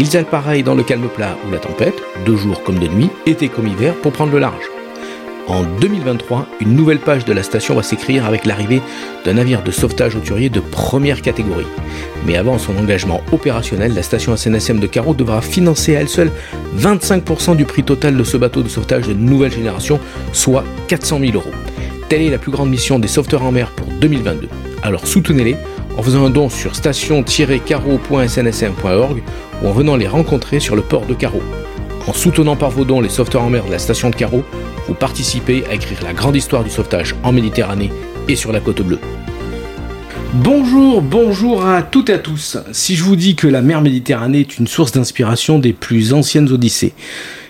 ils aillent pareil dans le calme plat ou la tempête, de jour comme de nuit, été comme hiver, pour prendre le large. En 2023, une nouvelle page de la station va s'écrire avec l'arrivée d'un navire de sauvetage hauturier de première catégorie. Mais avant son engagement opérationnel, la station SNSM de Carreau devra financer à elle seule 25% du prix total de ce bateau de sauvetage de nouvelle génération, soit 400 000 euros. Telle est la plus grande mission des sauveteurs en mer pour 2022. Alors soutenez-les en faisant un don sur station-carreau.snsm.org ou en venant les rencontrer sur le port de Carreau. En soutenant par vos dons les sauveteurs en mer de la station de Carreau, vous participez à écrire la grande histoire du sauvetage en Méditerranée et sur la côte bleue. Bonjour, bonjour à toutes et à tous. Si je vous dis que la mer Méditerranée est une source d'inspiration des plus anciennes odyssées,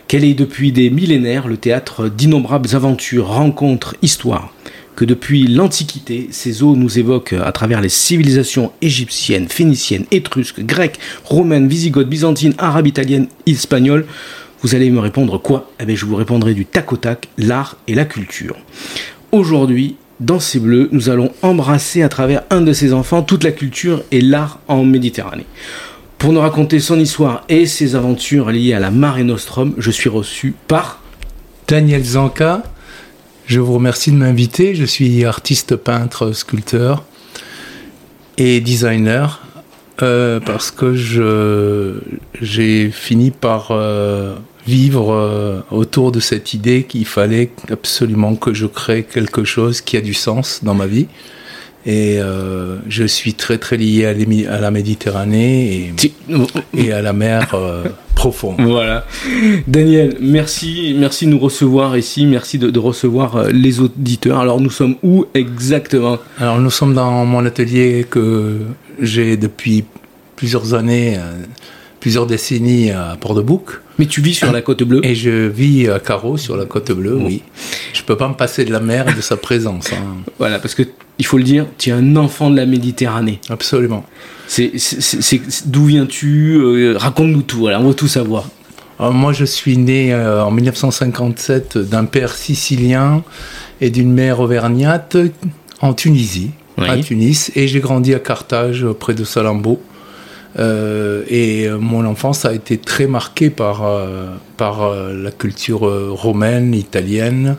qu'elle est depuis des millénaires le théâtre d'innombrables aventures, rencontres, histoires, depuis l'Antiquité, ces eaux nous évoquent à travers les civilisations égyptiennes, phéniciennes, étrusques, grecques, romaines, visigothes, byzantines, arabes, italiennes, espagnoles, vous allez me répondre quoi? Eh bien, je vous répondrai du tac au tac, l'art et la culture. Aujourd'hui, dans ces bleus, nous allons embrasser à travers un de ses enfants toute la culture et l'art en Méditerranée. Pour nous raconter son histoire et ses aventures liées à la Mare Nostrum, je suis reçu par Daniel Zanka, je vous remercie de m'inviter. Je suis artiste, peintre, sculpteur et designer euh, parce que j'ai fini par euh, vivre euh, autour de cette idée qu'il fallait absolument que je crée quelque chose qui a du sens dans ma vie. Et euh, je suis très très lié à, à la Méditerranée et, et, à la mer euh, profonde. Voilà. Daniel, merci, merci de nous recevoir ici, merci de, de, recevoir euh, les auditeurs. Alors nous sommes où exactement? Alors nous sommes dans mon atelier que j'ai depuis plusieurs années, plusieurs décennies à Port-de-Bouc. Mais tu vis sur la côte bleue Et je vis à Carreau sur la côte bleue, oui. Je peux pas me passer de la mer et de sa présence. Hein. Voilà, parce que il faut le dire, tu es un enfant de la Méditerranée. Absolument. C'est, d'où viens-tu euh, Raconte-nous tout, voilà, on veut tout savoir. Alors, moi, je suis né euh, en 1957 d'un père sicilien et d'une mère auvergnate en Tunisie, oui. à Tunis, et j'ai grandi à Carthage, près de Salammbô. Euh, et mon enfance a été très marquée par, euh, par euh, la culture romaine, italienne.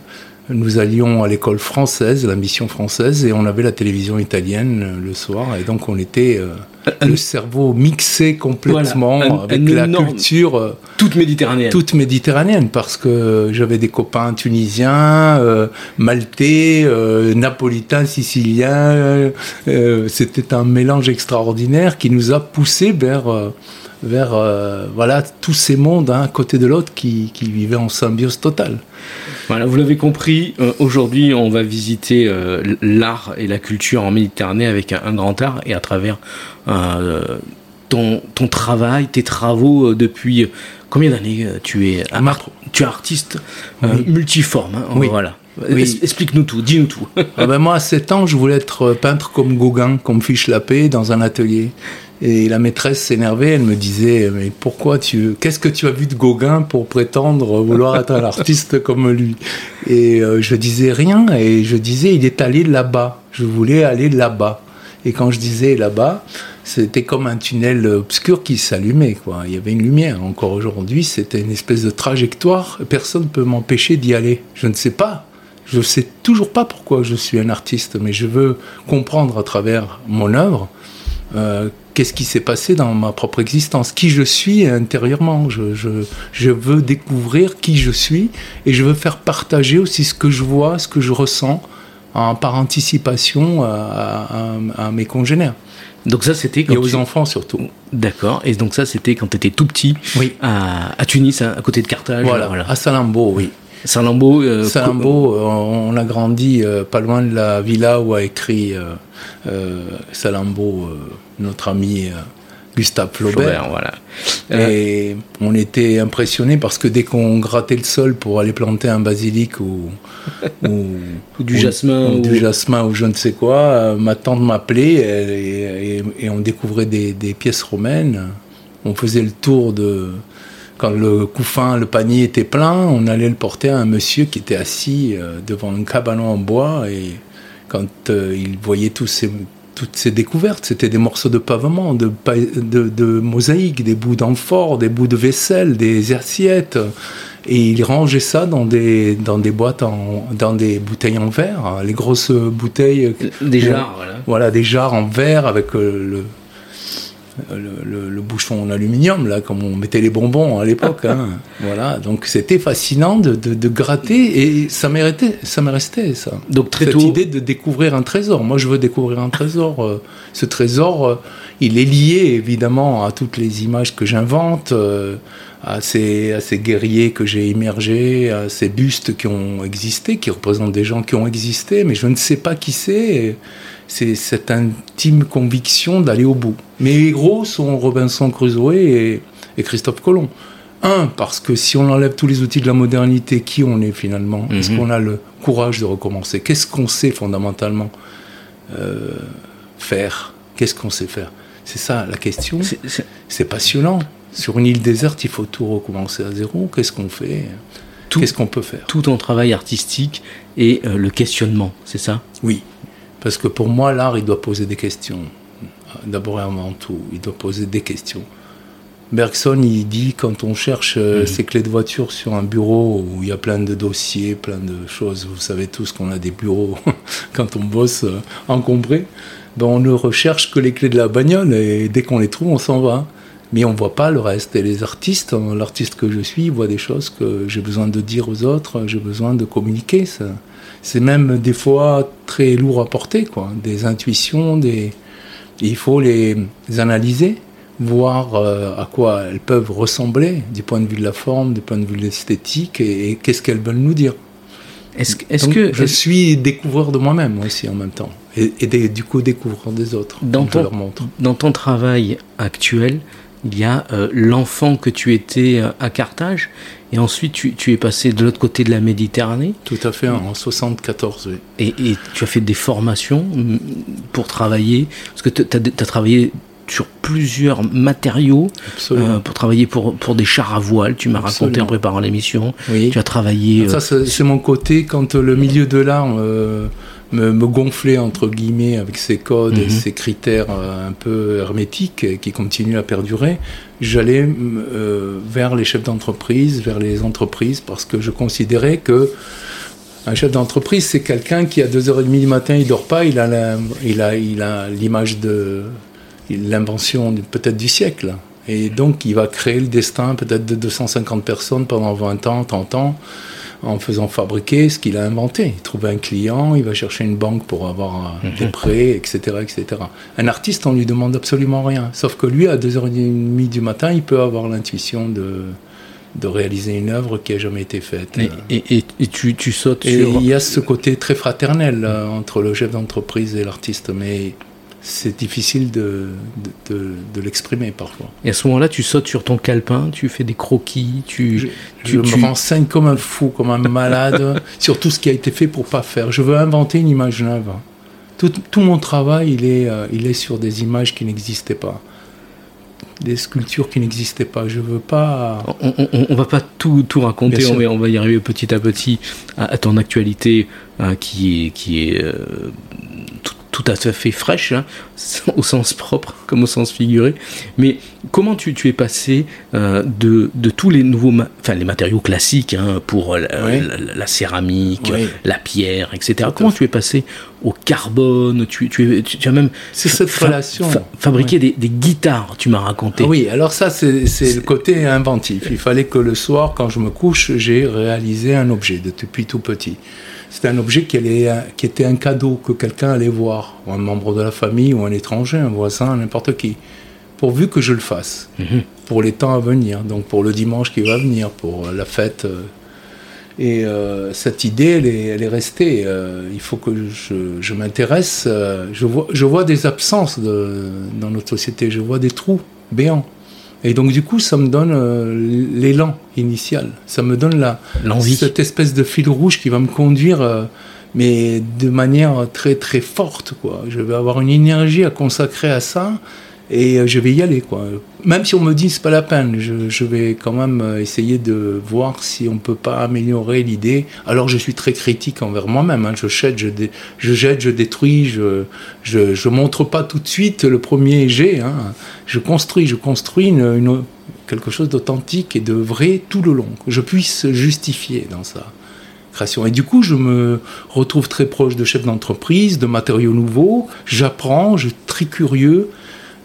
Nous allions à l'école française, la mission française, et on avait la télévision italienne le soir, et donc on était le cerveau mixé complètement voilà, un, avec un la culture toute méditerranéenne. Toute méditerranéenne, parce que j'avais des copains tunisiens, euh, maltais, euh, napolitains, siciliens. Euh, C'était un mélange extraordinaire qui nous a poussé vers vers voilà tous ces mondes un hein, côté de l'autre qui, qui, vivaient en symbiose totale. Voilà, vous l'avez compris, aujourd'hui on va visiter l'art et la culture en Méditerranée avec un, un, grand art et à travers ton, ton, travail, tes travaux depuis combien d'années tu es tu es artiste oui. multiforme hein, oui. voilà oui. Explique-nous tout, dis-nous tout. ah ben moi, à 7 ans, je voulais être peintre comme Gauguin, comme Fiche Lapé, dans un atelier. Et la maîtresse s'énervait, elle me disait Mais pourquoi tu. Qu'est-ce que tu as vu de Gauguin pour prétendre vouloir être un artiste comme lui? Et euh, je disais rien, et je disais Il est allé là-bas. Je voulais aller là-bas. Et quand je disais là-bas, c'était comme un tunnel obscur qui s'allumait. Quoi. Il y avait une lumière. Encore aujourd'hui, c'était une espèce de trajectoire. Personne ne peut m'empêcher d'y aller. Je ne sais pas. Je ne sais toujours pas pourquoi je suis un artiste, mais je veux comprendre à travers mon œuvre euh, qu'est-ce qui s'est passé dans ma propre existence, qui je suis intérieurement? Je, je, je, veux découvrir qui je suis et je veux faire partager aussi ce que je vois, ce que je ressens en, par anticipation à, à, à mes congénères. Donc ça c'était et aux tu... enfants surtout. D'accord. Et donc ça c'était quand tu étais tout petit oui. à, à Tunis, à, côté de Carthage. Voilà. voilà. À Salammbô, oui. Salammbô. Euh, Salammbô, euh, on a grandi euh, pas loin de la villa où a écrit euh, Salammbô, notre ami Gustave Flaubert. voilà. Et on était impressionnés parce que dès qu'on grattait le sol pour aller planter un basilic ou, ou, du jasmin. Ou, du jasmin ou je ne sais quoi, euh, ma tante m'appelait et, et, on découvrait des, des, pièces romaines. On faisait le tour de. Quand le couffin, le panier était plein, on allait le porter à un monsieur qui était assis euh, devant un cabanon en bois et quand euh, il voyait tous ces toutes ces découvertes. C'était des morceaux de pavement, de, de, de mosaïques, des bouts d'amphores, des bouts de vaisselle, des assiettes. Et il rangeait ça dans des, dans des boîtes, en, dans des bouteilles en verre, les grosses bouteilles. Des jarres, voilà. Voilà, des jarres en verre avec euh, le, le, bouchon en aluminium, là, comme on mettait les bonbons à l'époque. Hein. voilà, donc c'était fascinant de, de, gratter et ça m'est ça m'est resté, ça. Donc très Cette tôt... idée de découvrir un trésor. Moi, je veux découvrir un trésor. Euh, ce trésor, euh, il est lié évidemment à toutes les images que j'invente. Euh, à ces, à ces guerriers que j'ai immergés, à ces bustes qui ont existé, qui représentent des gens qui ont existé, mais je ne sais pas qui c'est c'est cette intime conviction d'aller au bout. Mes héros sont Robinson Crusoe et, Christophe Colomb. Un, parce que si on enlève tous les outils de la modernité, qui on est finalement? Est-ce mhm. qu'on a le courage de recommencer? Qu'est-ce qu'on sait fondamentalement euh, faire? Qu'est-ce qu'on sait faire? C'est ça la question. C'est passionnant. Sur une île déserte, il faut tout recommencer à zéro. Qu'est-ce qu'on fait? Qu'est-ce qu'on peut faire? Tout ton travail artistique et euh, le questionnement, c'est ça? Oui. Parce que pour moi, l'art, il doit poser des questions. D'abord et avant tout, il doit poser des questions. Bergson, il dit quand on cherche euh, mhm. ses clés de voiture sur un bureau où il y a plein de dossiers, plein de choses, vous savez tous qu'on a des bureaux quand on bosse euh, encombrés, ben on ne recherche que les clés de la bagnole et dès qu'on les trouve, on s'en va. Mais on ne voit pas le reste. Et les artistes, hein, l'artiste que je suis, voit des choses que j'ai besoin de dire aux autres, j'ai besoin de communiquer. C'est même des fois très lourd à porter, quoi. Des intuitions, des... il faut les analyser, voir euh, à quoi elles peuvent ressembler du point de vue de la forme, du point de vue de l'esthétique, et, qu'est-ce qu'elles veulent nous dire. Est-ce que je suis découvreur de moi-même aussi en même temps, et, du coup découvreur des autres. Dans ton, leur montre. dans ton travail actuel, il y a euh, l'enfant que tu étais euh, à Carthage et ensuite, tu, es passé de l'autre côté de la Méditerranée. Tout à fait, en 74, oui. Et, tu as fait des formations mm, pour travailler, parce que tu as, travaillé sur plusieurs matériaux euh, pour travailler pour, pour des chars à voile. Tu m'as raconté en préparant l'émission. Oui. Tu as travaillé. Ça, c'est mon côté quand le milieu de l'art me, me, gonfler entre guillemets avec ses codes et mhm. critères euh, un peu hermétiques qui continuent à perdurer, j'allais euh, vers les chefs d'entreprise, vers les entreprises parce que je considérais que un chef d'entreprise, c'est quelqu'un qui à 2h30 du matin, il dort pas, il a il a il a l'image de l'invention peut-être du siècle. Et donc il va créer le destin peut-être de 250 personnes pendant 20 ans, 30 ans en faisant fabriquer ce qu'il a inventé. Il trouve un client, il va chercher une banque pour avoir mhm. des prêts, etc., etc. Un artiste, on lui demande absolument rien. Sauf que lui, à 2h30 du matin, il peut avoir l'intuition de, de réaliser une œuvre qui n'a jamais été faite. Et, et, tu, tu, sautes et Il y a ce côté très fraternel euh, entre le chef d'entreprise et l'artiste. Mais c'est difficile de, de, l'exprimer parfois. Et à ce moment-là, tu sautes sur ton calepin, tu fais des croquis, tu... Je, tu, me renseigne comme un fou, comme un malade, sur tout ce qui a été fait pour pas faire. Je veux inventer une image neuve. Tout, tout mon travail, il est, euh, il est sur des images qui n'existaient pas. Des sculptures qui n'existaient pas. Je veux pas. On, on, va pas tout, tout raconter, on va, on va, y arriver petit à petit à, ton actualité hein, qui est, qui est euh, tout à fait fraîche, hein, au sens propre comme au sens figuré. Mais comment tu, tu es passé euh, de, de, tous les nouveaux, enfin les matériaux classiques hein, pour la, céramique, la pierre, etc. comment tu es passé au carbone? Tu, tu, tu, as même c'est cette relation fabriqué des, des, guitares, tu m'as raconté. Ah oui, alors ça c'est le côté inventif. Il fallait que le soir, quand je me couche, j'ai réalisé un objet depuis tout petit. C'était un objet qui, allait, qui était un cadeau que quelqu'un allait voir, ou un membre de la famille, ou un étranger, un voisin, n'importe qui, pourvu que je le fasse, mhm. pour les temps à venir, donc pour le dimanche qui va venir, pour la fête. Euh. Et euh, cette idée, elle est, elle est restée. Euh, il faut que je, je m'intéresse. je, vois, je vois des absences de, dans notre société, je vois des trous. béant. Et donc du coup, ça me donne euh, l'élan initial. Ça me donne la L'envie. cette espèce de fil rouge qui va me conduire, euh, mais de manière très très forte. Quoi. Je vais avoir une énergie à consacrer à ça et euh, je vais y aller. Quoi. Même si on me dit c'est pas la peine, je, vais quand même euh, essayer de voir si on peut pas améliorer l'idée. Alors je suis très critique envers moi-même. hein. Je jette, je, je jette, je détruis. Je, je je montre pas tout de suite le premier jet. Hein. Je construis, je construis une- quelque chose d'authentique et de vrai tout le long. Que je puisse justifier dans ça création. Et du coup, je me retrouve très proche de chefs d'entreprise, de matériaux nouveaux. J'apprends, je suis très curieux.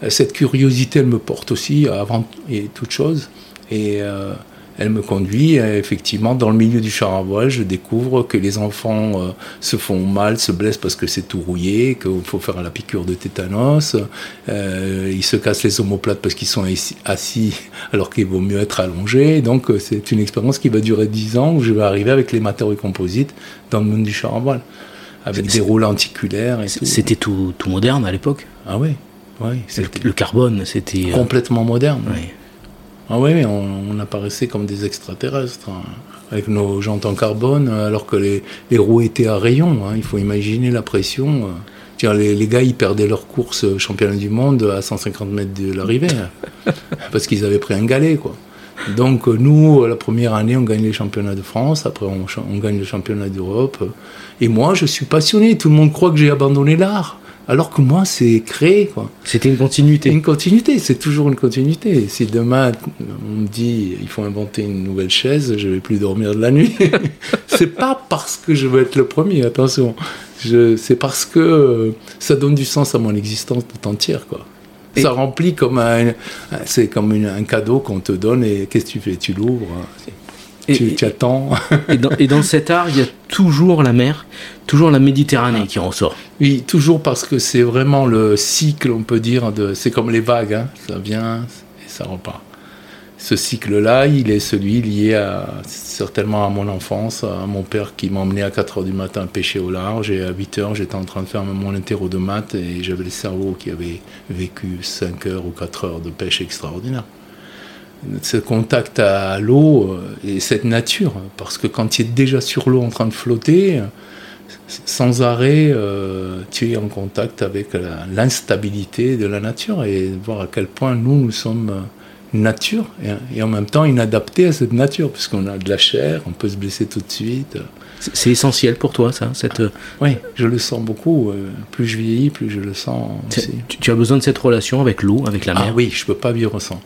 Euh, Cette curiosité, elle me porte aussi avant et toute chose. Et euh, elle me conduit euh, effectivement dans le milieu du char à voile. Je découvre que les enfants euh, se font mal, se blessent parce que c'est tout rouillé, qu'il faut faire la piqûre de tétanos. Euh, ils se cassent les omoplates parce qu'ils sont assis- alors qu'il vaut mieux être allongé. Donc c'est une expérience qui va durer 10 ans où je vais arriver avec les matériaux composites dans le monde du char à voile. Avec des rôles anticulaires et tout. C'était tout, tout moderne à l'époque? Ah oui, oui, Le, c'était le carbone, c'était. euh, complètement moderne. ouais. Ah oui, on, on apparaissait comme des extraterrestres, hein, avec nos jantes en carbone, alors que les, les roues étaient à rayons. hein. Il faut imaginer la pression. euh. Les, les gars, ils perdaient leur course euh, championnat du monde à 150 mètres de l'arrivée, parce qu'ils avaient pris un galet, quoi. Donc euh, nous, euh, la première année, on gagne les championnats de France, après on, on gagne le championnat d'Europe. euh. Et moi, je suis passionné. Tout le monde croit que j'ai abandonné l'art, alors que moi, c'est créé, quoi. C'était une continuité. une continuité, c'est toujours une continuité. Si demain on me dit il faut inventer une nouvelle chaise, je vais plus dormir de la nuit. c'est pas parce que je veux être le premier, attention. Je- C'est parce que euh, ça donne du sens à mon existence tout entière, quoi. Et- Ça remplit comme un, c'est comme une- un cadeau qu'on te donne et qu'est-ce que tu fais? Tu l'ouvres, hein. Et, tu, tu attends. et dans, et dans cet art, il y a toujours la mer, toujours la Méditerranée qui ressort. Oui, toujours parce que c'est vraiment le cycle, on peut dire, de, c'est comme les vagues, hein. ça vient et ça repart. Ce cycle-là, il est celui lié à, certainement à mon enfance, à mon père qui m'emmenait à 4 heures du matin pêcher au large, et à 8 heures, j'étais en train de faire mon interro de maths, et j'avais le cerveau qui avait vécu 5 heures ou 4 heures de pêche extraordinaire. Ce contact à l'eau euh, et cette nature, parce que quand tu es déjà sur l'eau en train de flotter, sans arrêt, euh, tu es en contact avec l'instabilité de la nature et voir à quel point nous, nous sommes nature et, et en même temps inadaptés à cette nature, puisqu'on a de la chair, on peut se blesser tout de suite. C'est essentiel pour toi, ça cette, euh, Oui, je le sens beaucoup. Plus je vieillis, plus je le sens aussi. tu, tu as besoin de cette relation avec l'eau, avec la Ah mer. oui, je peux pas vivre sans.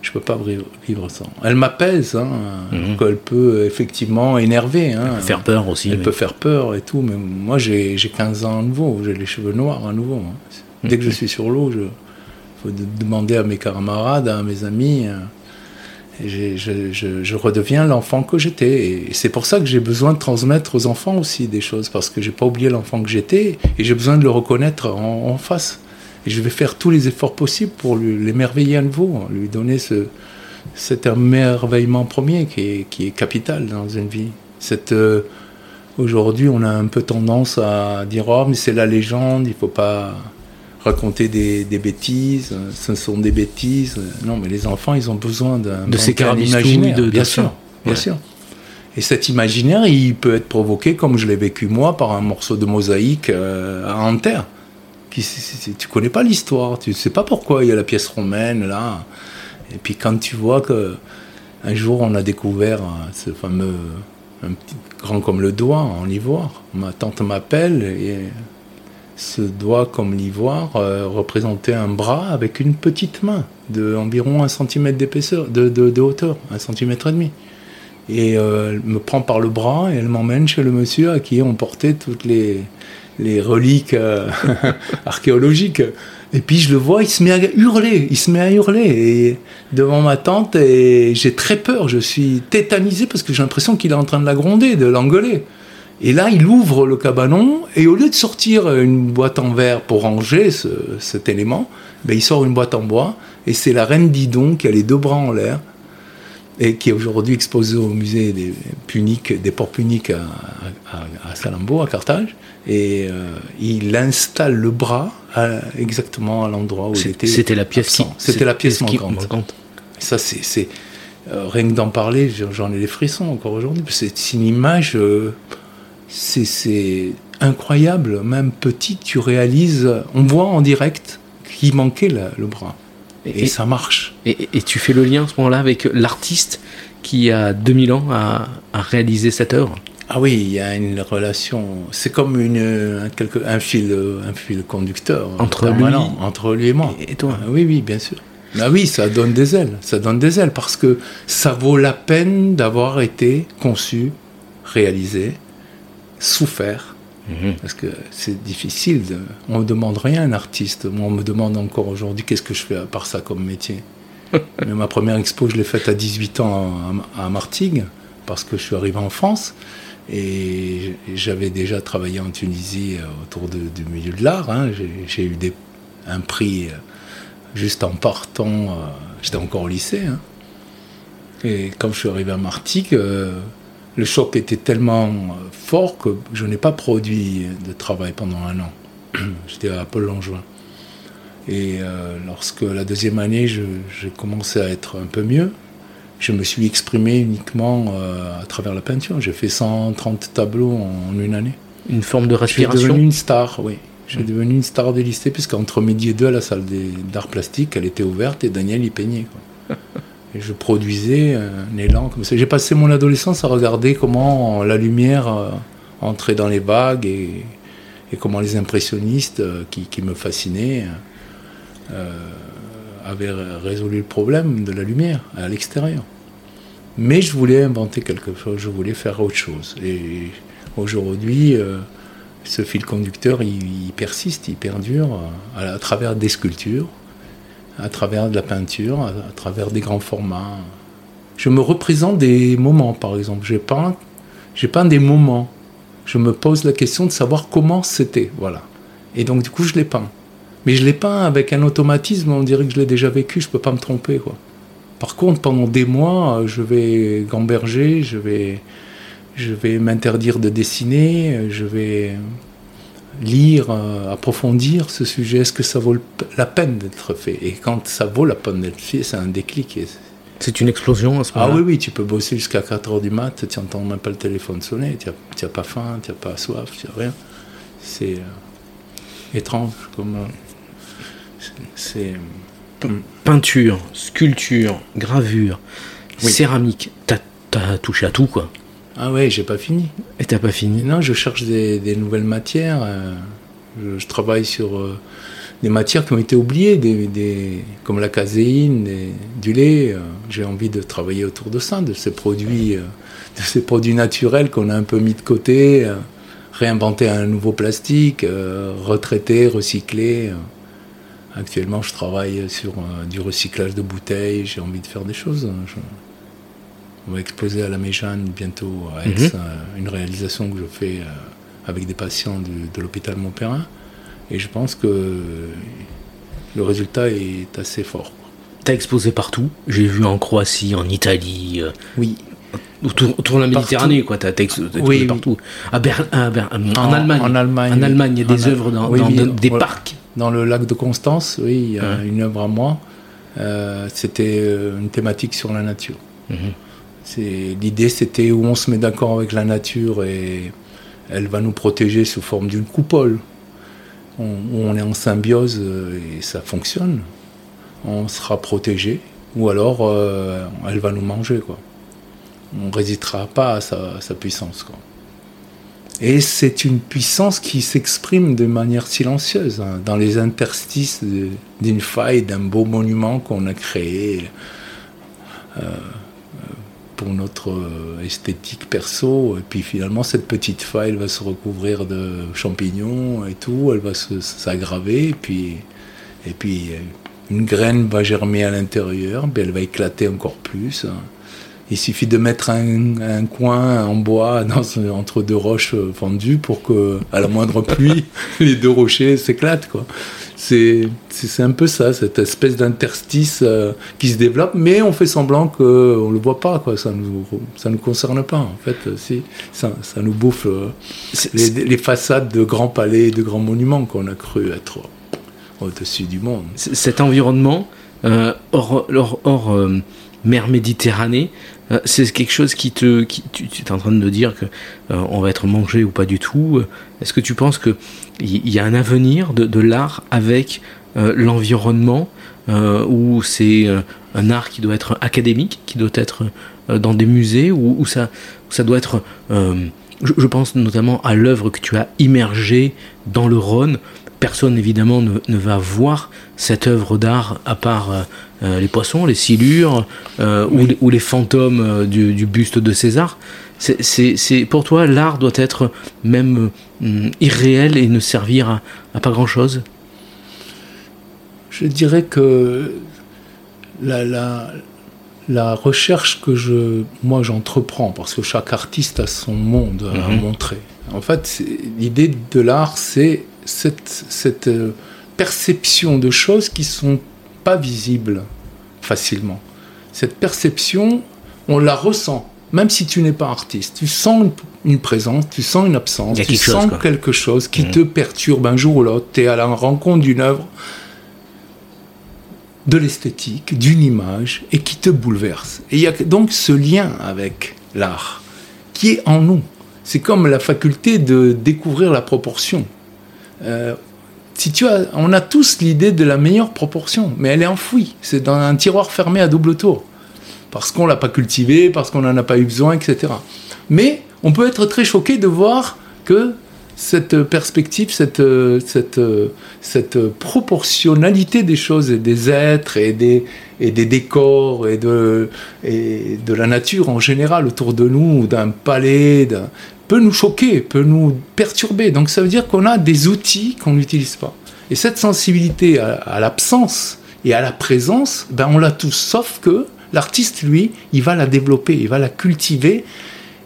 Je peux pas vivre, sans. Elle m'apaise, hein, Mhm. qu'elle peut effectivement énerver. Hein. Faire peur aussi. Elle oui. peut faire peur et tout, mais moi j'ai j'ai 15 ans à nouveau, j'ai les cheveux noirs à nouveau. hein. Dès que je suis sur l'eau, je faut de- demander à mes camarades, à mes amis. euh, je, je- je redeviens l'enfant que j'étais. Et c'est pour ça que j'ai besoin de transmettre aux enfants aussi des choses, parce que j'ai pas oublié l'enfant que j'étais, et j'ai besoin de le reconnaître en, en face. Et je vais faire tous les efforts possibles pour l'émerveiller à nouveau, lui donner ce, cet émerveillement premier qui est, qui est capital dans une vie. Cette, euh, Aujourd'hui, on a un peu tendance à dire Oh, mais c'est la légende, il faut pas raconter des, des bêtises, euh, ce sont des bêtises. Non, mais les enfants, ils ont besoin d'un De ces imaginaire, de- bien sûr, bien Ouais. sûr. Et cet imaginaire, il peut être provoqué, comme je l'ai vécu moi, par un morceau de mosaïque euh, à Anterre. Qui, tu connais pas l'histoire, tu sais pas pourquoi il y a la pièce romaine là. Et puis quand tu vois que un jour on a découvert euh, ce fameux un petit grand comme le doigt en ivoire, ma tante m'appelle et ce doigt comme l'ivoire euh, représentait un bras avec une petite main de environ un centimètre d'épaisseur, de, de- de hauteur, un centimètre et demi. Et euh, elle me prend par le bras et elle m'emmène chez le monsieur à qui on portait toutes les, les reliques euh, archéologiques. Et puis je le vois, il se met à hurler, il se met à hurler devant ma tante et j'ai très peur, je suis tétanisé parce que j'ai l'impression qu'il est en train de la gronder, de l'engueuler. Et là, il ouvre le cabanon et au lieu de sortir une boîte en verre pour ranger ce- cet élément, ben, il sort une boîte en bois et c'est la reine Didon qui a les deux bras en l'air et qui est aujourd'hui exposé au musée des puniques, des ports puniques à, à, Salambo, à Carthage. Et euh, il installe le bras exactement à l'endroit où il était. C'était la pièce C'était la pièce manquante. Ça, c'est euh, rien que d'en parler, j'en ai des frissons encore aujourd'hui. C'est une image, euh, c'est incroyable. Même petit, tu réalises, on voit en direct qu'il manquait le bras. Et, ça marche. Et, tu fais le lien à ce moment-là avec l'artiste qui, a 2000 ans, a, réalisé cette œuvre? Ah oui, il y a une relation. C'est comme une, un, un, fil, un fil conducteur entre lui, entre lui et moi. Et toi ah Oui, oui, bien sûr. Ah oui, ça donne des ailes. Ça donne des ailes parce que ça vaut la peine d'avoir été conçu, réalisé, souffert Mhm. Parce que c'est difficile. On ne demande rien à un artiste. Moi, on me demande encore aujourd'hui qu'est-ce que je fais à part ça comme métier. Mais ma première expo, je l'ai faite à 18 ans à, Martigues, parce que je suis arrivé en France. Et j'avais déjà travaillé en Tunisie euh, autour du milieu de l'art. Hein. J'ai eu des, un prix euh, juste en partant. Euh, j'étais encore au lycée. Hein. Et quand je suis arrivé à Martigues, le choc était tellement fort que je n'ai pas produit de travail pendant un an. J'étais à Paul Langevin. Et euh, lorsque la deuxième année, j'ai commencé à être un peu mieux, je me suis exprimé uniquement euh, à travers la peinture. J'ai fait 130 tableaux en, une année. Une forme de respiration Je suis devenu une star, oui. Je suis mmh. devenu une star de lycée, puisqu'entre midi et deux, à la salle d'art plastique, elle était ouverte et Daniel y peignait. Je produisais un élan comme ça. J'ai passé mon adolescence à regarder comment la lumière euh, entrait dans les vagues et, comment les impressionnistes euh, qui, me fascinaient euh, avaient résolu le problème de la lumière à l'extérieur. Mais je voulais inventer quelque chose, je voulais faire autre chose. Et aujourd'hui, ce fil conducteur, il, persiste, il perdure à travers des sculptures, à travers de la peinture, à, travers des grands formats. Je me représente des moments, par exemple. J'ai peint, j'ai peint des moments. Je me pose la question de savoir comment c'était, voilà. Et donc du coup, je l'ai peint. Mais je l'ai peint avec un automatisme. On dirait que je l'ai déjà vécu. Je peux pas me tromper, quoi. Par contre, pendant des mois, je vais gamberger, je vais, je vais m'interdire de dessiner, je vais lire, euh, approfondir ce sujet Est-ce que ça vaut la peine d'être fait? Et quand ça vaut la peine d'être fait, c'est un déclic. C'est une explosion à ce moment-là? Ah oui, oui, tu peux bosser jusqu'à 4 h du mat, tu n'entends même pas le téléphone sonner, tu n'as pas faim, tu n'as pas soif, tu n'as rien. C'est euh, étrange comme. Euh, c'est. Peinture, sculpture, gravure, céramique, tu as touché à tout quoi. Ah ouais, j'ai pas fini. Et t'as pas fini? Non, je cherche des, nouvelles matières. Euh, je, travaille sur euh, des matières qui ont été oubliées, des, comme la caséine, du lait. Euh, j'ai envie de travailler autour de ça, de ces produits, de ces produits naturels qu'on a un peu mis de côté, réinventer un nouveau plastique, retraiter, recycler. Actuellement, je travaille sur du recyclage de bouteilles. J'ai envie de faire des choses. On va exposer à la Méjane bientôt à Aix, mhm. euh, une réalisation que je fais euh, avec des patients de l'hôpital Montperrin. Et je pense que le résultat est assez fort. Tu as exposé partout? J'ai vu en Croatie, en Italie. Euh, oui. Autour, de la Méditerranée, quoi. Tu as, exposé oui, partout. À en, Allemagne. En Allemagne. En Allemagne, il y a des œuvres dans, des parcs. Dans le lac de Constance, oui, il y a une œuvre à moi. C'était une thématique sur la nature. Mhm. L'idée, c'était où on se met d'accord avec la nature et elle va nous protéger sous forme d'une coupole. où on est en symbiose et ça fonctionne. On sera protégé ou alors euh, elle va nous manger. On ne résistera pas à sa, puissance. Et c'est une puissance qui s'exprime de manière silencieuse, hein, dans les interstices d'une faille, d'un beau monument qu'on a créé. Euh, pour notre euh, esthétique perso. Et puis finalement, cette petite faille va se recouvrir de champignons et tout, elle va s'aggraver, et puis, et puis euh, une graine va germer à l'intérieur, elle va éclater encore plus. Il suffit de mettre un, coin en bois entre deux roches fendues pour que, à la moindre pluie, les deux rochers s'éclatent. C'est un peu ça, cette espèce d'interstice euh, qui se développe, mais on fait semblant qu'on ne le voit pas, quoi. ça ne nous, ça nous concerne pas. En fait, si, ça, ça nous bouffe euh, les, les, façades de grands palais, de grands monuments qu'on a cru être au-dessus du monde. Cet environnement, euh, hors, hors, mer Méditerranée, c'est quelque chose qui te. Qui, tu, es en train de dire que on va être mangé ou pas du tout. Est-ce que tu penses que il y a un avenir de, l'art avec euh, l'environnement, euh, où c'est euh, un art qui doit être académique, qui doit être dans des musées, où, ça, ça doit être... Je, pense notamment à l'œuvre que tu as immergée dans le Rhône. Personne évidemment ne, va voir cette œuvre d'art à part les poissons, les silures ou, les fantômes du, buste de César. C'est pour toi l'art doit être même Hum, irréel et ne servir à, pas grand-chose? Je dirais que la, la, la, recherche que je, moi j'entreprends, parce que chaque artiste a son monde à mhm. montrer. En fait, l'idée de l'art, c'est cette, cette euh, perception de choses qui sont pas visibles facilement. Cette perception, on la ressent, même si tu n'es pas artiste. Tu sens une présence, tu sens une absence, tu sens quelque chose qui mmh. te perturbe un jour ou l'autre. Tu es à la rencontre d'une œuvre, de l'esthétique, d'une image, et qui te bouleverse. Et il y a donc ce lien avec l'art qui est en nous. C'est comme la faculté de découvrir la proportion. Euh, si tu as, on a tous l'idée de la meilleure proportion, mais elle est enfouie. C'est dans un tiroir fermé à double tour. Parce qu'on ne l'a pas cultivé, parce qu'on n'en a pas eu besoin, etc. Mais on peut être très choqué de voir que cette perspective, cette, cette, cette proportionnalité des choses et des êtres et des, et des décors et de, et de la nature en général autour de nous, d'un palais, peut nous choquer, peut nous perturber. Donc ça veut dire qu'on a des outils qu'on n'utilise pas. Et cette sensibilité à, l'absence et à la présence, ben on l'a tous, sauf que l'artiste, lui, il va la développer, il va la cultiver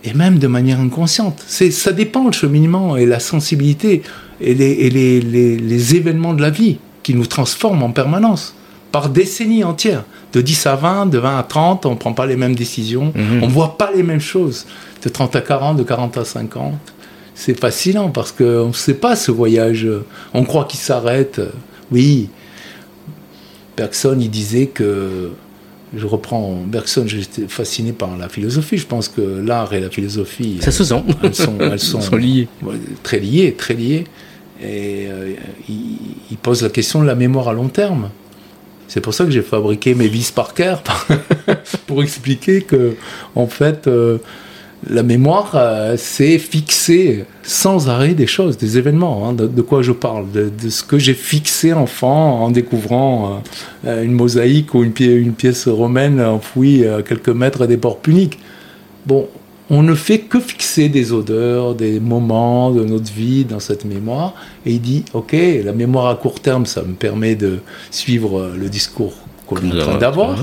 et même de manière inconsciente. C'est, ça dépend le cheminement et la sensibilité et, les, les, événements de la vie qui nous transforment en permanence, par décennies entières. De 10 à 20, de 20 à 30, on ne prend pas les mêmes décisions, mhm. on ne voit pas les mêmes choses. De 30 à 40, de 40 à 50. C'est fascinant parce qu'on ne sait pas ce voyage. On croit qu'il s'arrête. Oui, Bergson, il disait que je reprends Bergson, j'étais fasciné par la philosophie. Je pense que l'art et la philosophie. Ça se sent. Elles sont, elles sont, liées. Très liées, très liées. Et euh, il, pose la question de la mémoire à long terme. C'est pour ça que j'ai fabriqué mes vis Parker pour expliquer que, en fait, euh, la mémoire, euh, c'est fixer sans arrêt des choses, des événements. Hein, de, quoi je parle de, ce que j'ai fixé enfant en découvrant euh, une mosaïque ou une, pièce romaine enfouie à quelques mètres des ports puniques. Bon, on ne fait que fixer des odeurs, des moments de notre vie dans cette mémoire. Et il dit, OK, la mémoire à court terme, ça me permet de suivre le discours qu'on est en train d'avoir.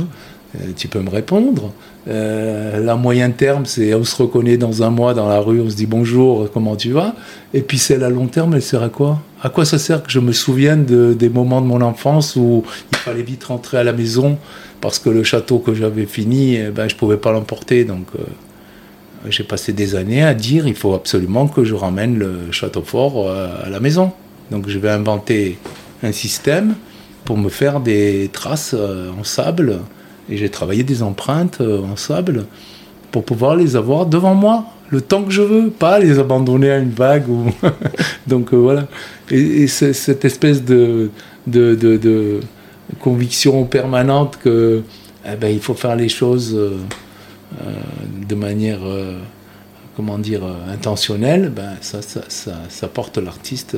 Euh, tu peux me répondre. Euh, la moyen terme, c'est on se reconnaît dans un mois dans la rue, on se dit bonjour, comment tu vas? Et puis celle à long terme, elle sert à quoi? À quoi ça sert que je me souvienne de, des moments de mon enfance où il fallait vite rentrer à la maison parce que le château que j'avais fini, eh ben, je ne pouvais pas l'emporter. Donc euh, j'ai passé des années à dire il faut absolument que je ramène le château fort euh, à la maison. Donc je vais inventer un système pour me faire des traces en sable et j'ai travaillé des empreintes euh, en sable pour pouvoir les avoir devant moi le temps que je veux, pas les abandonner à une vague. Donc euh, voilà. Et, cette espèce de, conviction permanente que eh ben, faut faire les choses euh, de manière, comment dire, intentionnelle, ben, ça, ça, ça, ça porte l'artiste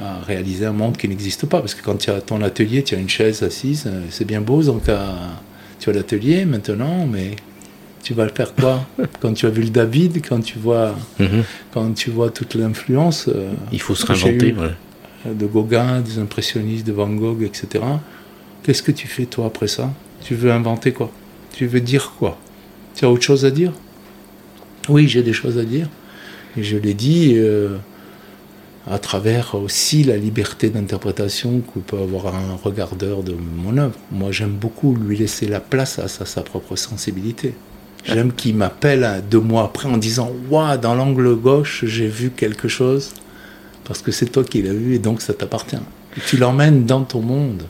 à réaliser un monde qui n'existe pas. Parce que quand tu as ton atelier, tu as une chaise assise, c'est bien beau, donc tu as l'atelier maintenant, mais tu vas le faire quoi? Quand tu as vu le David, quand tu vois, mhm. quand tu vois toute l'influence. Euh, Il faut se réinventer. De Gauguin, des impressionnistes, de Van Gogh, etc. Qu'est-ce que tu fais toi après ça? Tu veux inventer quoi? Tu veux dire quoi? Tu as autre chose à dire? Oui, j'ai des choses à dire. Et je l'ai dit. Euh, à travers aussi la liberté d'interprétation que peut avoir un regardeur de mon œuvre. Moi, j'aime beaucoup lui laisser la place à sa, propre sensibilité. J'aime qu'il m'appelle deux mois après en disant Waouh, dans l'angle gauche, j'ai vu quelque chose, parce que c'est toi qui l'as vu et donc ça t'appartient. Tu l'emmènes dans ton monde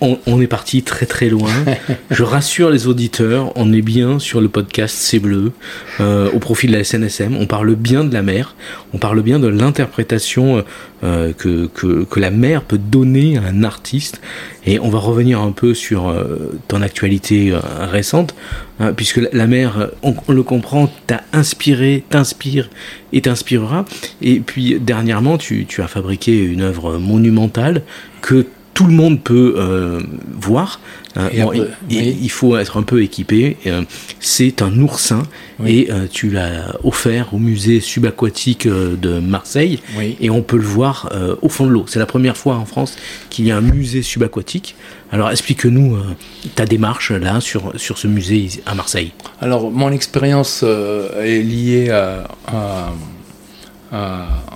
on, est parti très très loin. je rassure les auditeurs, on est bien sur le podcast C'est Bleu, euh, au profit de la SNSM. On parle bien de la mer, on parle bien de l'interprétation euh, que, que, la mer peut donner à un artiste. Et on va revenir un peu sur euh, ton actualité récente, hein, puisque la mer, on, le comprend, t'a inspiré, t'inspire et t'inspirera. Et puis dernièrement, tu, tu as fabriqué une œuvre monumentale que tout le monde peut euh, voir. Euh, il, faut être un peu équipé. Euh, c'est un oursin et tu l'as offert au musée subaquatique de Marseille et on peut le voir au fond de l'eau. C'est la première fois en France qu'il y a un musée subaquatique. Alors explique-nous ta démarche là sur, sur ce musée à Marseille. Alors mon expérience est liée à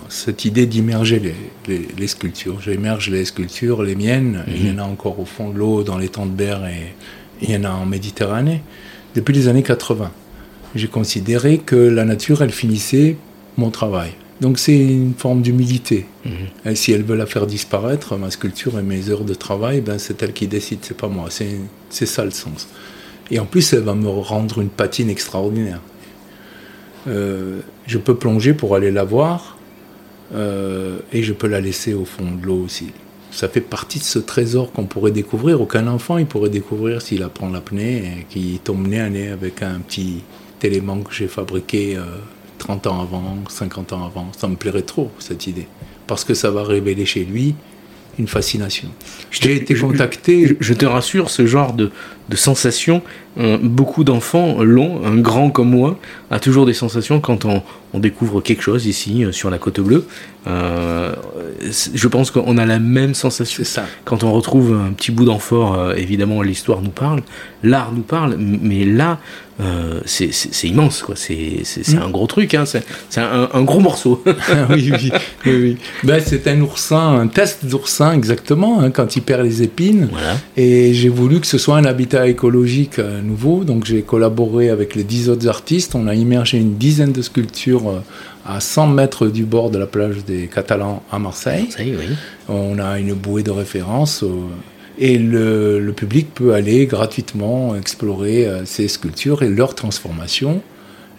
cette idée d'immerger les, sculptures. J'immerge les sculptures, les miennes, il y en a encore au fond de l'eau, dans les temps de berre, et, il y en a en Méditerranée, depuis les années 80. J'ai considéré que la nature, elle finissait mon travail. Donc c'est une forme d'humilité. Mhm. Et si elle veut la faire disparaître, ma sculpture et mes heures de travail, ben c'est elle qui décide, c'est pas moi. C'est ça le sens. Et en plus, elle va me rendre une patine extraordinaire. Euh, je peux plonger pour aller la voir euh, et je peux la laisser au fond de l'eau aussi. Ça fait partie de ce trésor qu'on pourrait découvrir. Aucun enfant il pourrait découvrir s'il apprend l'apnée et qu'il tombe nez à nez avec un petit élément que j'ai fabriqué 30 euh, ans avant, 50 ans avant. Ça me plairait trop, cette idée. Parce que ça va révéler chez lui une fascination. J'ai été contacté. Je, te rassure, ce genre de, de sensation, euh, beaucoup d'enfants l'ont. Un grand comme moi a toujours des sensations quand on, on découvre quelque chose ici euh, sur la côte bleue. Euh, je pense qu'on a la même sensation. Ça. Quand on retrouve un petit bout d'amphore, évidemment l'histoire nous parle, l'art nous parle, mais là, c'est immense, quoi. C'est mm. un gros truc, hein. c'est un, gros morceau. oui, oui, oui. Ben, c'est un oursin, un test d'oursin exactement, hein, quand il perd les épines. Et j'ai voulu que ce soit un habitat écologique euh, nouveau. Donc j'ai collaboré avec les dix autres artistes. On a immergé une dizaine de sculptures euh, à 100 mètres du bord de la plage des Catalans à Marseille. On a une bouée de référence. Euh, et le, public peut aller gratuitement explorer ces sculptures et leur transformation.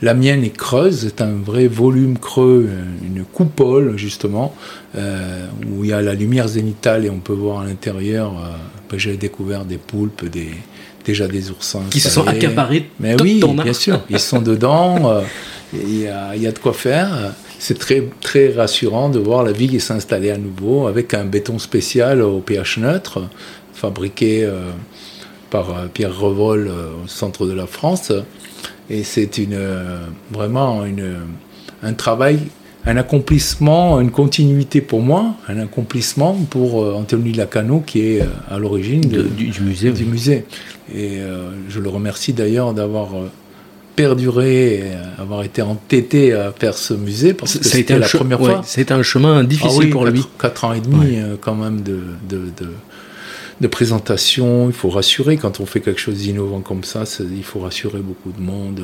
La mienne est creuse, c'est un vrai volume creux, une coupole justement, où il y a la lumière zénitale et on peut voir à l'intérieur. J'ai découvert des poulpes, des, déjà des oursins. Qui se sont accaparés Mais oui, bien sûr, ils sont dedans, euh, il y, a, y, a, de quoi faire. C'est très, très rassurant de voir la vigue s'installer à nouveau avec un béton spécial au pH neutre, fabriqué euh, par euh, Pierre Revol au centre de la France. Et c'est une, vraiment une, un travail un accomplissement, une continuité pour moi, un accomplissement pour euh, Anthony Lacano qui est euh, à l'origine du, musée. Du musée. Et euh, je le remercie d'ailleurs d'avoir perduré, et avoir été entêté à faire ce musée parce que c'était la première fois. C'était un chemin difficile ah pour lui. Quatre ans et demi quand même de, de, de, présentation. Il faut rassurer quand on fait quelque chose d'innovant comme ça. Il faut rassurer beaucoup de monde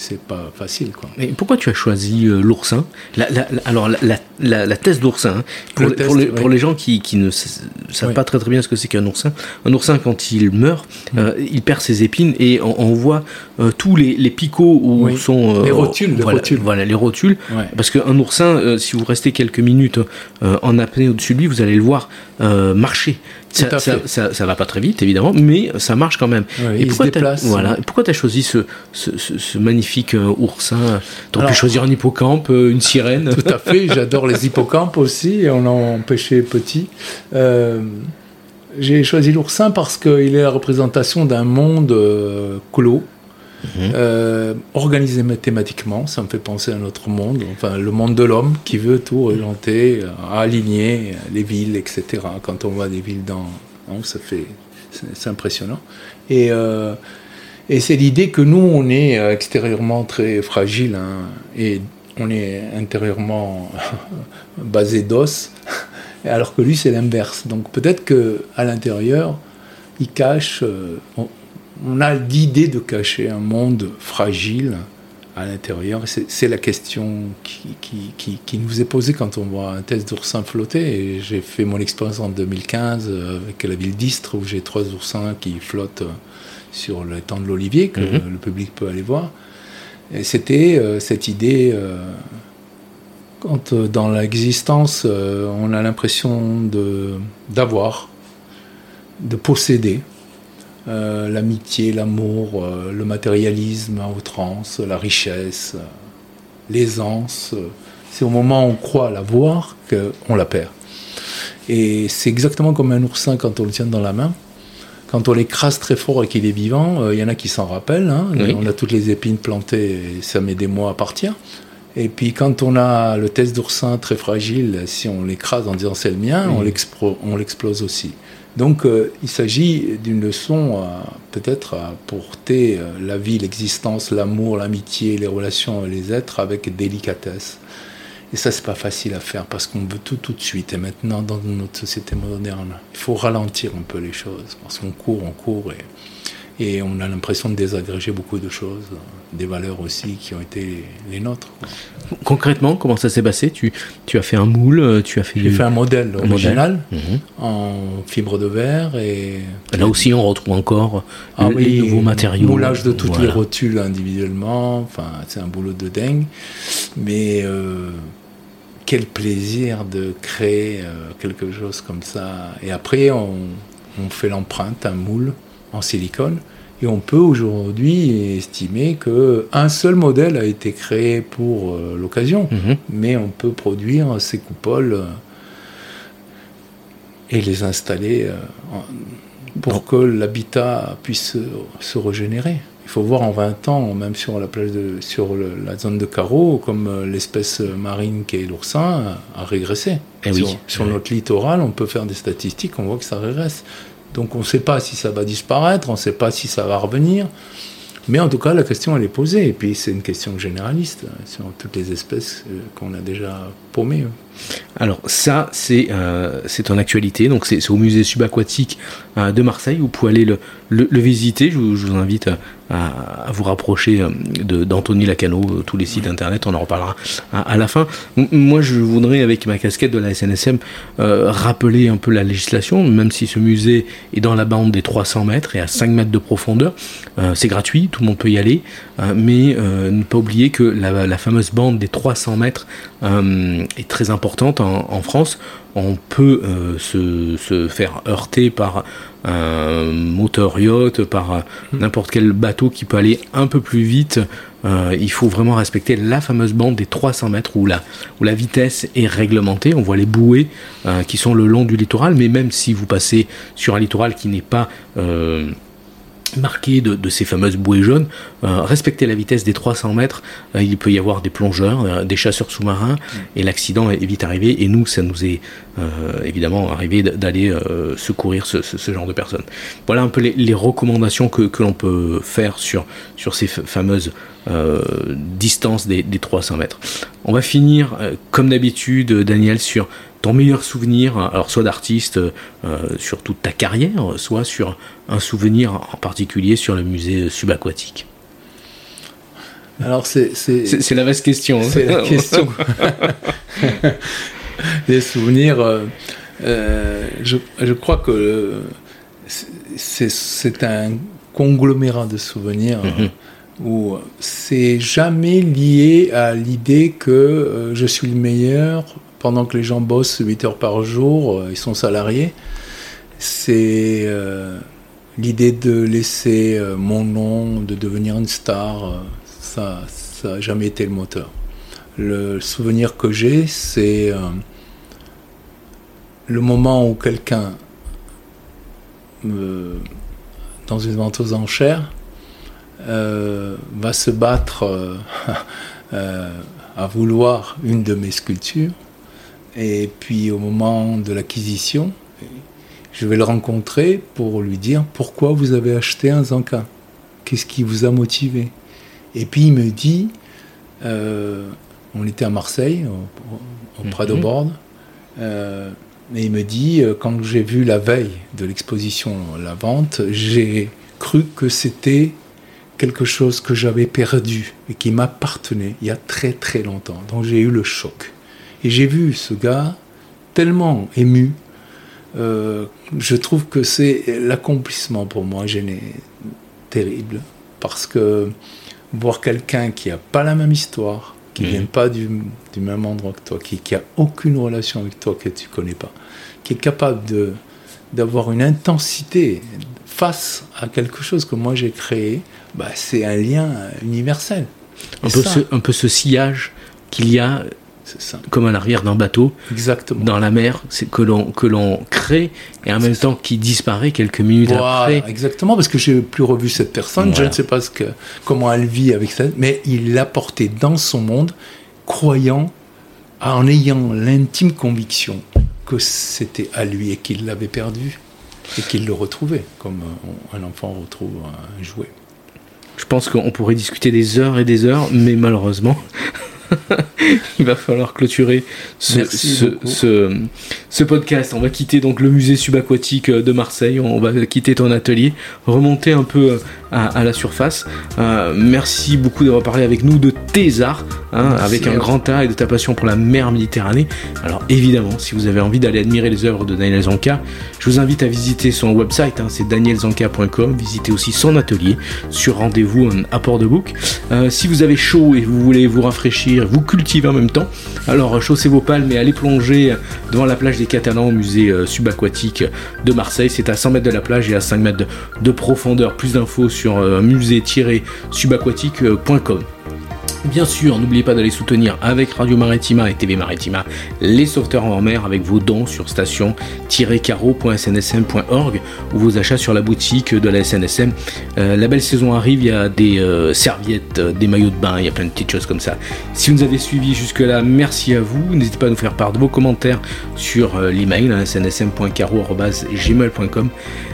c'est pas facile. Quoi. Mais pourquoi tu as choisi euh, l'oursin? Alors, la, la, thèse d'oursin, hein. pour, pour, les gens qui, qui ne savent pas très très bien ce que c'est qu'un oursin, un oursin, quand il meurt, euh, il perd ses épines et on, voit euh, tous les, les, picots où sont. les rotules. Voilà, les rotules. Voilà, les rotules. Parce qu'un oursin, si vous restez quelques minutes en apnée au-dessus de lui, vous allez le voir marcher. Ça, ça, va pas très vite, évidemment, mais ça marche quand même. et pourquoi tu voilà, as choisi ce, ce, ce, magnifique euh, oursin? Tu pu choisir un hippocampe, euh, une sirène Tout à fait, j'adore les hippocampes aussi, et on en pêchait petit. Euh, j'ai choisi l'oursin parce qu'il est la représentation d'un monde clos. Euh, organisé mathématiquement, ça me fait penser à notre monde, enfin le monde de l'homme qui veut tout orienter, euh, aligner les villes, etc. Quand on voit des villes dans, ça fait, c'est impressionnant. Et, euh, et c'est l'idée que nous, on est extérieurement très fragile, hein, et on est intérieurement basé d'os, alors que lui c'est l'inverse. Donc peut-être que à l'intérieur, il cache, euh, on, a l'idée de cacher un monde fragile à l'intérieur. C'est la question qui, qui, nous est posée quand on voit un test d'oursin flotter. J'ai fait mon expérience en 2015 euh, avec la ville d'Istre où j'ai trois oursins qui flottent sur le temps de l'Olivier que mhm. le public peut aller voir. Et c'était euh, cette idée quand dans l'existence on a l'impression d'avoir de posséder euh, l'amitié, l'amour, euh, le matérialisme à outrance, la richesse, euh, l'aisance. C'est au moment où on croit l'avoir qu'on la perd. Et c'est exactement comme un oursin quand on le tient dans la main. Quand on l'écrase très fort et qu'il est vivant, il y en a qui s'en rappellent. Hein. On a toutes les épines plantées et ça met des mois à partir. Et puis quand on a le test d'oursin très fragile, si on l'écrase en disant c'est le mien, on l'explose aussi. Donc euh, il s'agit d'une leçon peut-être à porter euh, la vie, l'existence, l'amour, l'amitié, les relations, les êtres avec délicatesse. Et ça, c'est pas facile à faire parce qu'on veut tout tout de suite. Et maintenant, dans notre société moderne, il faut ralentir un peu les choses parce qu'on court, on court et et on a l'impression de désagréger beaucoup de choses, des valeurs aussi qui ont été les nôtres. Concrètement, comment ça s'est passé? Tu, tu as fait un moule, tu as fait. J'ai fait un modèle original mhm. en fibre de verre et. Là aussi, on retrouve encore ah les nouveaux matériaux. Moulage de toutes les rotules individuellement. Enfin, c'est un boulot de dingue, mais. Euh, quel plaisir de créer euh, quelque chose comme ça. Et après, on, on fait l'empreinte, un moule en silicone. Et on peut aujourd'hui estimer qu'un seul modèle a été créé pour euh, l'occasion, mhm. mais on peut produire ces coupoles euh, et les installer euh, pour que l'habitat puisse se régénérer. Il faut voir en 20 ans, même sur la plage de, sur la zone de carreau, comme l'espèce marine qui est l'oursin a régressé. Et eh sur, oui. sur notre littoral, on peut faire des statistiques, on voit que ça régresse. Donc on ne sait pas si ça va disparaître, on ne sait pas si ça va revenir. Mais en tout cas, la question, elle est posée. Et puis, c'est une question généraliste hein, sur toutes les espèces euh, qu'on a déjà paumées. Alors, ça, c'est euh, en actualité. Donc, c'est au musée subaquatique euh, de Marseille. Vous pouvez aller le, visiter. Je vous, invite à, vous rapprocher euh, d'Anthony Lacano, euh, tous les sites internet, on en reparlera à, la fin. Moi, je voudrais, avec ma casquette de la SNSM, euh, rappeler un peu la législation, même si ce musée est dans la bande des 300 mètres et à 5 mètres de profondeur. c'est gratuit, tout le monde peut y aller, mais ne pas oublier que la, fameuse bande des 300 mètres est très importante en France on peut euh, se, faire heurter par un moteur yacht, par n'importe quel bateau qui peut aller un peu plus vite. Euh, il faut vraiment respecter la fameuse bande des 300 mètres où la, où la vitesse est réglementée. On voit les bouées euh, qui sont le long du littoral, mais même si vous passez sur un littoral qui n'est pas marqué de, ces fameuses bouées jaunes, euh, respecter la vitesse des 300 mètres, euh, il peut y avoir des plongeurs, euh, des chasseurs sous-marins, mm. et l'accident est vite arrivé, et nous, ça nous est évidemment arrivé d'aller secourir ce, genre de personnes. Voilà un peu les, recommandations que, l'on peut faire sur, sur ces fameuses distances des, des, 300 mètres. On va finir, comme d'habitude, Daniel, sur ton meilleur souvenir, alors soit d'artiste euh, sur toute ta carrière, soit sur un souvenir en particulier sur le musée subaquatique Alors c'est c'est la vaste question. Hein. C'est la question. Les souvenirs, euh, euh, je, je, crois que c'est un conglomérat de souvenirs. Mm-hmm. où c'est jamais lié à l'idée que je suis le meilleur pendant que les gens bossent 8 heures par jour, euh, ils sont salariés. C'est euh, l'idée de laisser euh, mon nom, de devenir une star, ça n'a jamais été le moteur. Le souvenir que j'ai, c'est le moment où quelqu'un, dans une vente aux enchères, va se battre à vouloir une de mes sculptures et puis au moment de l'acquisition, je vais le rencontrer pour lui dire pourquoi vous avez acheté un Zanka Qu'est-ce qui vous a motivé? Et puis il me dit, euh, On était à Marseille, au, au Prado Mhm. Board. Euh, et il me dit, euh, quand j'ai vu la veille de l'exposition La Vente, j'ai cru que c'était quelque chose que j'avais perdu et qui m'appartenait il y a très très longtemps. Donc j'ai eu le choc. Et j'ai vu ce gars tellement ému. euh, je trouve que c'est l'accomplissement pour moi gêné, terrible. Parce que voir quelqu'un qui n'a pas la même histoire, qui ne Mhm. vient pas du, du même endroit que toi, qui, qui a aucune relation avec toi que tu connais pas, qui est capable de d'avoir une intensité face à quelque chose que moi j'ai créé, bah, c'est un lien universel. Un peu, ce, un peu ce sillage qu'il y a. comme à l'arrière d'un bateau Exactement. dans la mer, c'est que l'on que l'on crée et en même temps qui disparaît quelques minutes Voilà, après. exactement, parce que j'ai plus revu cette personne, je ne sais pas ce que, comment elle vit avec ça, mais il l'a porté dans son monde, croyant, en ayant l'intime conviction que c'était à lui et qu'il l'avait perdu et qu'il le retrouvait, comme un enfant retrouve un jouet. Je pense qu'on pourrait discuter des heures et des heures, mais malheureusement, il va falloir clôturer ce, Merci ce, beaucoup. ce- ce podcast. On va quitter donc le musée subaquatique de Marseille, on va quitter ton atelier, remonter un peu à, à la surface. Euh, merci beaucoup d'avoir parlé avec nous de tes arts, hein, avec un grand A et de ta passion pour la mer Méditerranée. Alors évidemment, si vous avez envie d'aller admirer les œuvres de Daniel Zanka, je vous invite à visiter son website, hein, c'est danielzanka.com, visiter aussi son atelier sur rendez-vous euh, à Port-de-Bouc. Euh, si vous avez chaud et vous voulez vous rafraîchir, vous cultiver en même temps, alors euh, chaussez vos palmes et allez plonger devant la plage des Catalans au musée euh, subaquatique de Marseille. C'est à 100 mètres de la plage et à 5 mètres de, de profondeur. Plus d'infos sur euh, musée-subaquatique.com. Bien sûr, n'oubliez pas d'aller soutenir avec Radio Maritima et TV Maritima les sauveteurs en mer avec vos dons sur station-caro.snsm.org ou vos achats sur la boutique de la SNSM. Euh, la belle saison arrive, il y a des euh, serviettes, euh, des maillots de bain, il y a plein de petites choses comme ça. Si vous nous avez suivis jusque-là, merci à vous. N'hésitez pas à nous faire part de vos commentaires sur l'email hein,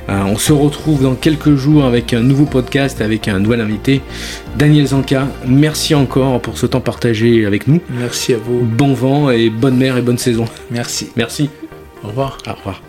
on se retrouve dans quelques jours avec un nouveau podcast, avec un nouvel invité, Daniel Zanka. Merci encore pour ce temps partagé avec nous. Merci à vous. Bon vent et bonne mer et bonne saison. Merci. Merci. Au revoir. Au revoir.